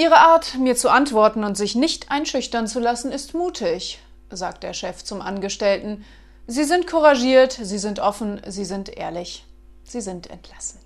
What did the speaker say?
Ihre Art, mir zu antworten und sich nicht einschüchtern zu lassen, ist mutig, sagt der Chef zum Angestellten. Sie sind couragiert, Sie sind offen, Sie sind ehrlich. Sie sind entlassen.